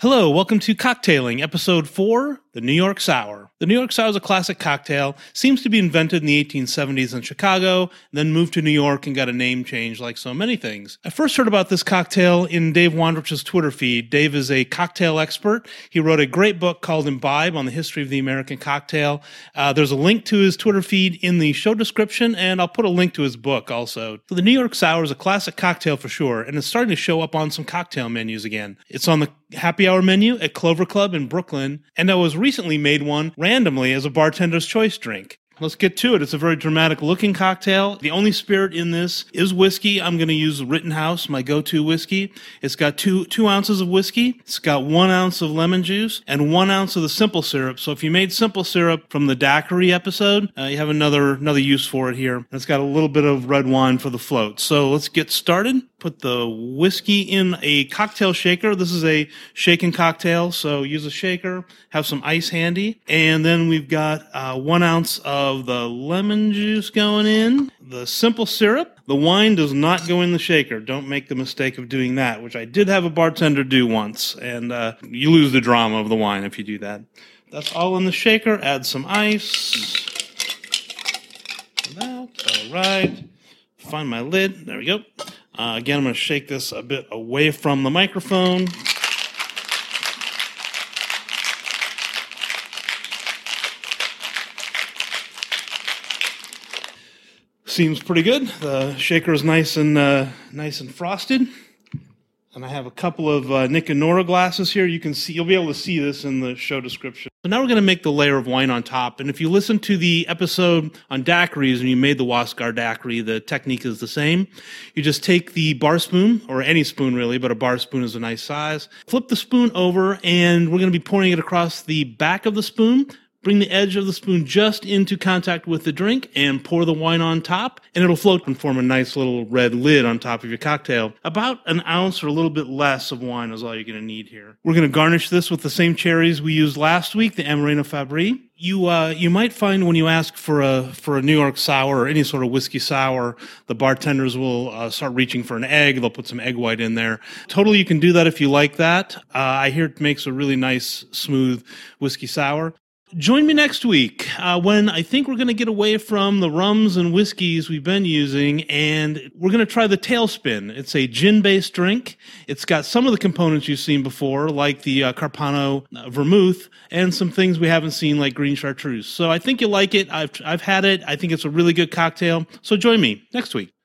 Hello, welcome to Cocktailing, episode 4, the New York Sour. The New York Sour is a classic cocktail, seems to be invented in the 1870s in Chicago, then moved to New York and got a name change like so many things. I first heard about this cocktail in Dave Wondrich's Twitter feed. Dave is a cocktail expert. He wrote a great book called Imbibe on the history of the American cocktail. Uh, there's a link to his Twitter feed in the show description, and I'll put a link to his book also. So the New York Sour is a classic cocktail for sure, and it's starting to show up on some cocktail menus again. It's on the happy hour menu at Clover Club in Brooklyn, and I was recently made one randomly as a bartender's choice drink. Let's get to it. It's a very dramatic looking cocktail. The only spirit in this is whiskey. I'm going to use Rittenhouse, my go-to whiskey. It's got two, two ounces of whiskey. It's got one ounce of lemon juice and one ounce of the simple syrup. So if you made simple syrup from the daiquiri episode, uh, you have another, another use for it here. And it's got a little bit of red wine for the float. So let's get started. Put the whiskey in a cocktail shaker. This is a shaken cocktail. So use a shaker, have some ice handy. And then we've got uh, one ounce of the lemon juice going in, the simple syrup. The wine does not go in the shaker. Don't make the mistake of doing that, which I did have a bartender do once, and uh, you lose the drama of the wine if you do that. That's all in the shaker. Add some ice. That. All right. Find my lid. There we go. Uh, again, I'm going to shake this a bit away from the microphone. seems pretty good. The shaker is nice and uh, nice and frosted. And I have a couple of uh, Nick and Nora glasses here. You can see, you'll be able to see this in the show description. So now we're going to make the layer of wine on top. And if you listen to the episode on daiquiris and you made the Huascar daiquiri, the technique is the same. You just take the bar spoon, or any spoon really, but a bar spoon is a nice size. Flip the spoon over and we're going to be pouring it across the back of the spoon Bring the edge of the spoon just into contact with the drink and pour the wine on top, and it'll float and form a nice little red lid on top of your cocktail. About an ounce or a little bit less of wine is all you're going to need here. We're going to garnish this with the same cherries we used last week, the Amarena Fabbri. You uh, you might find when you ask for a for a New York sour or any sort of whiskey sour, the bartenders will uh, start reaching for an egg. They'll put some egg white in there. Totally, you can do that if you like that. Uh, I hear it makes a really nice, smooth whiskey sour. Join me next week uh, when I think we're going to get away from the rums and whiskeys we've been using and we're going to try the tailspin. It's a gin based drink. It's got some of the components you've seen before, like the uh, Carpano uh, vermouth, and some things we haven't seen, like green chartreuse. So I think you'll like it. I've, I've had it. I think it's a really good cocktail. So join me next week.